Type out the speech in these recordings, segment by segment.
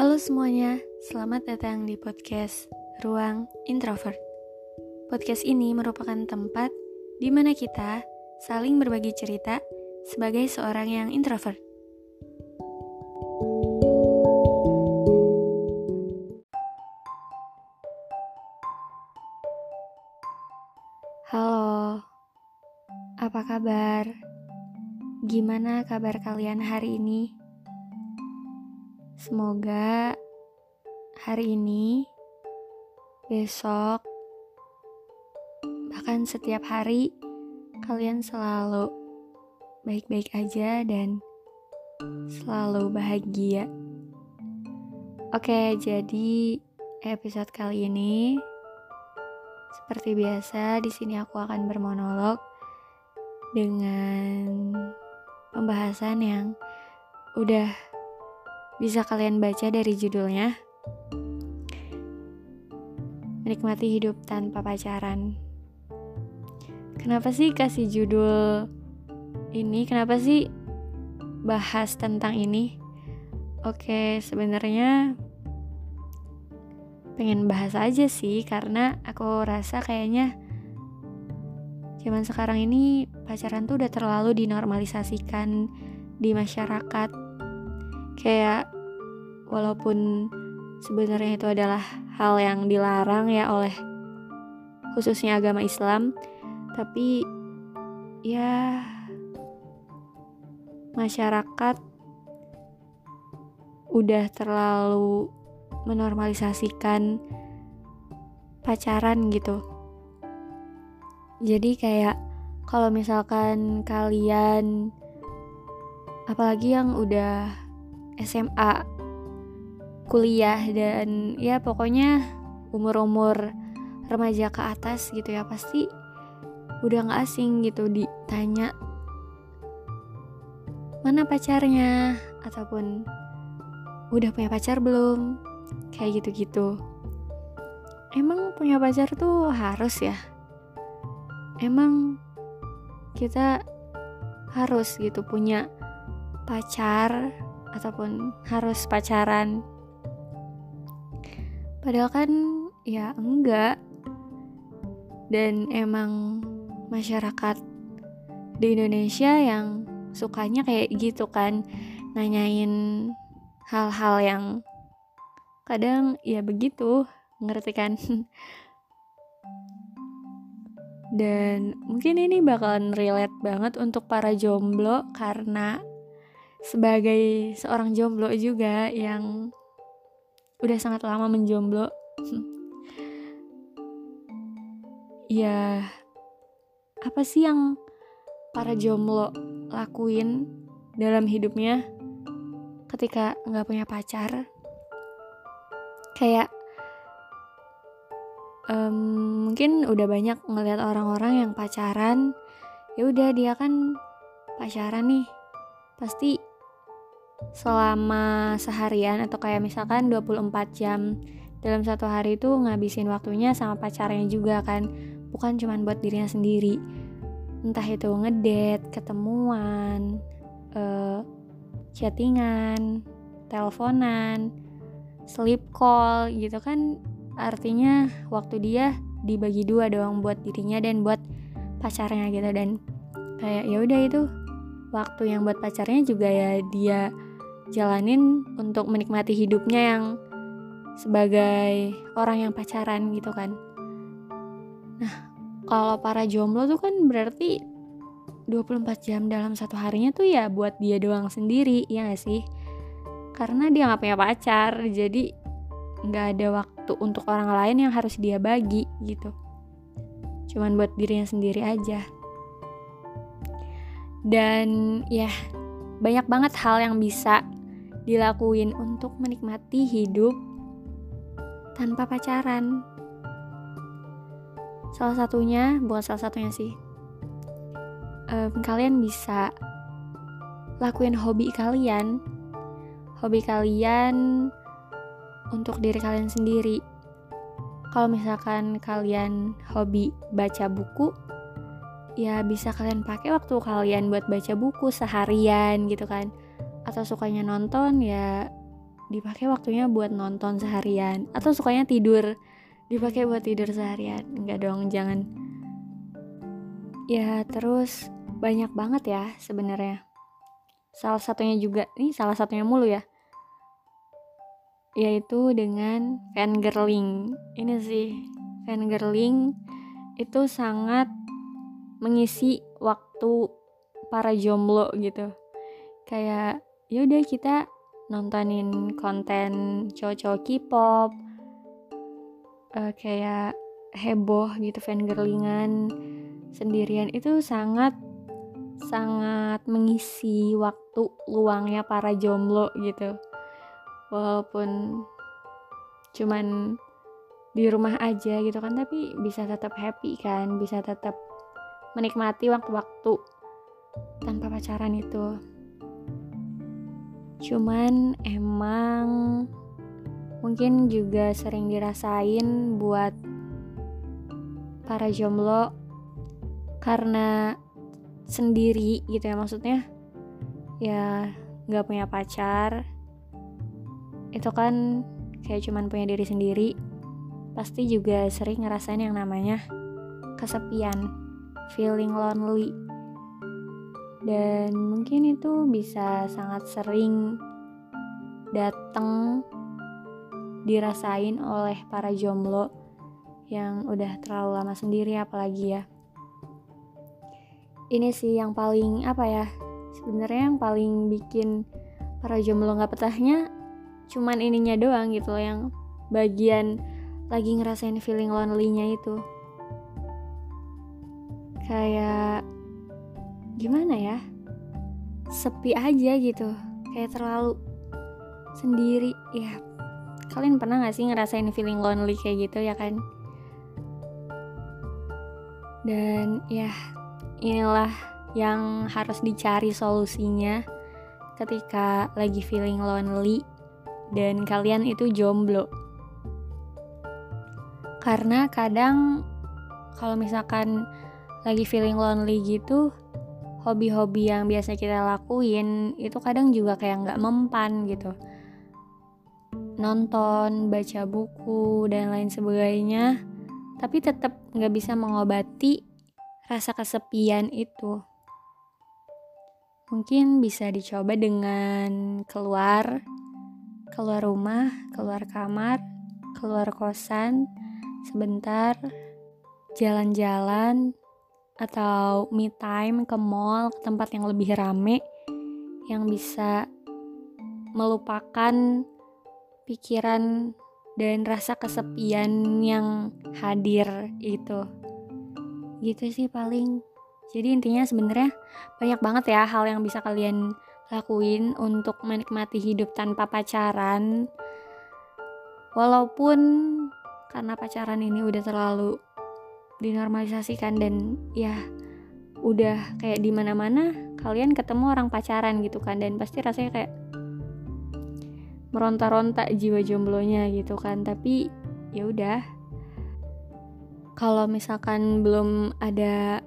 Halo semuanya, selamat datang di podcast Ruang Introvert. Podcast ini merupakan tempat di mana kita saling berbagi cerita sebagai seorang yang introvert. Halo, apa kabar? Gimana kabar kalian hari ini? Semoga hari ini, besok, bahkan setiap hari kalian selalu baik-baik aja dan selalu bahagia. Oke, jadi episode kali ini seperti biasa di sini aku akan bermonolog dengan pembahasan yang udah bisa kalian baca dari judulnya. Menikmati hidup tanpa pacaran. Kenapa sih kasih judul ini? Kenapa sih bahas tentang ini? Oke, sebenarnya pengen bahas aja sih karena aku rasa kayaknya zaman sekarang ini pacaran tuh udah terlalu dinormalisasikan di masyarakat kayak walaupun sebenarnya itu adalah hal yang dilarang ya oleh khususnya agama Islam tapi ya masyarakat udah terlalu menormalisasikan pacaran gitu. Jadi kayak kalau misalkan kalian apalagi yang udah SMA, kuliah dan ya pokoknya umur-umur remaja ke atas gitu ya pasti udah gak asing gitu ditanya mana pacarnya ataupun udah punya pacar belum kayak gitu-gitu. Emang punya pacar tuh harus ya? Emang kita harus gitu punya pacar ataupun harus pacaran. Padahal kan ya enggak. Dan emang masyarakat di Indonesia yang sukanya kayak gitu kan nanyain hal-hal yang kadang ya begitu ngerti kan? Dan mungkin ini bakalan relate banget untuk para jomblo karena sebagai seorang jomblo juga yang udah sangat lama menjomblo. Ya apa sih yang para jomblo lakuin dalam hidupnya ketika nggak punya pacar? Kayak um, mungkin udah banyak ngeliat orang-orang yang pacaran ya udah dia kan pacaran nih pasti selama seharian atau kayak misalkan 24 jam dalam satu hari itu ngabisin waktunya sama pacarnya juga kan. Bukan cuma buat dirinya sendiri. Entah itu ngedate ketemuan uh, chattingan teleponan sleep call gitu kan. Artinya waktu dia dibagi dua doang buat dirinya dan buat pacarnya gitu. Dan kayak ya udah itu waktu yang buat pacarnya juga ya dia jalanin untuk menikmati hidupnya yang sebagai orang yang pacaran gitu kan nah kalau para jomblo tuh kan berarti 24 jam dalam satu harinya tuh ya buat dia doang sendiri, ya gak sih? Karena dia gak punya pacar, jadi gak ada waktu untuk orang lain yang harus dia bagi gitu. Cuman buat dirinya sendiri aja. Dan ya, banyak banget hal yang bisa dilakuin untuk menikmati hidup tanpa pacaran. Salah satunya, bukan salah satunya sih. Um, kalian bisa lakuin hobi kalian. Hobi kalian untuk diri kalian sendiri. Kalau misalkan kalian hobi baca buku, ya bisa kalian pakai waktu kalian buat baca buku seharian gitu kan. Atau sukanya nonton ya dipakai waktunya buat nonton seharian. Atau sukanya tidur dipakai buat tidur seharian. Enggak dong jangan. Ya terus banyak banget ya sebenarnya. Salah satunya juga ini salah satunya mulu ya. Yaitu dengan fangirling. Ini sih fangirling itu sangat mengisi waktu para jomblo gitu. Kayak yaudah kita nontonin konten cowok-cowok K-pop uh, kayak heboh gitu fangirlingan sendirian. Itu sangat sangat mengisi waktu luangnya para jomblo gitu. Walaupun cuman di rumah aja gitu kan tapi bisa tetap happy kan bisa tetap menikmati waktu-waktu tanpa pacaran itu cuman emang mungkin juga sering dirasain buat para jomblo karena sendiri gitu ya maksudnya ya nggak punya pacar. Itu kan kayak cuman punya diri sendiri pasti juga sering ngerasain yang namanya kesepian feeling lonely dan mungkin itu bisa sangat sering datang dirasain oleh para jomblo yang udah terlalu lama sendiri apalagi ya. Ini sih yang paling apa ya sebenarnya yang paling bikin para jomblo nggak petahnya cuman ininya doang gitu loh yang bagian lagi ngerasain feeling lonely-nya itu. Kayak gimana ya? Sepi aja gitu. Kayak terlalu sendiri ya. Kalian pernah gak sih ngerasain feeling lonely kayak gitu ya kan? Dan ya inilah yang harus dicari solusinya ketika lagi feeling lonely dan kalian itu jomblo. Karena kadang kalau misalkan lagi feeling lonely gitu, hobi-hobi yang biasa kita lakuin itu kadang juga kayak nggak mempan gitu. Nonton, baca buku, dan lain sebagainya, tapi tetap nggak bisa mengobati rasa kesepian itu. Mungkin bisa dicoba dengan keluar keluar rumah, keluar kamar, keluar kosan, sebentar, jalan-jalan, atau me time ke mall, ke tempat yang lebih rame, yang bisa melupakan pikiran dan rasa kesepian yang hadir itu. Gitu sih paling. Jadi intinya sebenarnya banyak banget ya hal yang bisa kalian lakuin untuk menikmati hidup tanpa pacaran walaupun karena pacaran ini udah terlalu dinormalisasikan dan ya udah kayak di mana-mana kalian ketemu orang pacaran gitu kan dan pasti rasanya kayak meronta-ronta jiwa jomblonya gitu kan. Tapi ya udah kalau misalkan belum ada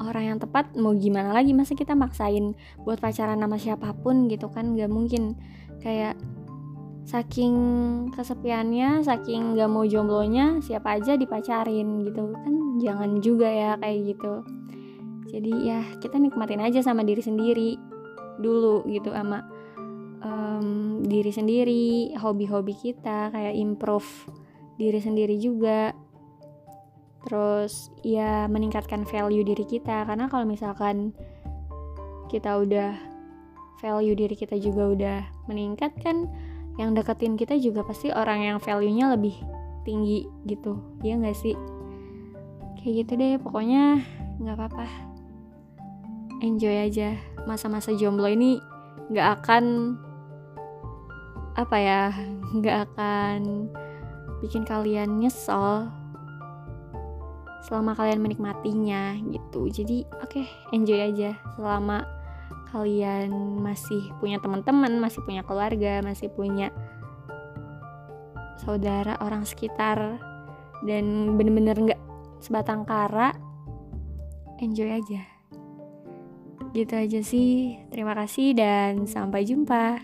orang yang tepat mau gimana lagi? Masa kita maksain buat pacaran sama siapa pun gitu kan? Nggak mungkin. Kayak saking kesepiannya saking gak mau jomblonya siapa aja dipacarin gitu. Kan jangan juga ya kayak gitu. Jadi ya kita nikmatin aja sama diri sendiri dulu gitu sama um, diri sendiri hobi-hobi kita kayak improve diri sendiri juga. Terus ya meningkatkan value diri kita. Karena kalau misalkan kita udah value diri kita juga udah meningkat kan yang deketin kita juga pasti orang yang value-nya lebih tinggi gitu. Ya nggak sih? Kayak gitu deh pokoknya nggak apa-apa. Enjoy aja. Masa-masa jomblo ini nggak akan apa ya nggak akan bikin kalian nyesel selama kalian menikmatinya gitu. Jadi oke okay, enjoy aja selama kalian masih punya teman-teman masih punya keluarga masih punya saudara orang sekitar dan bener-bener nggak sebatang kara enjoy aja. Gitu aja sih. Terima kasih dan sampai jumpa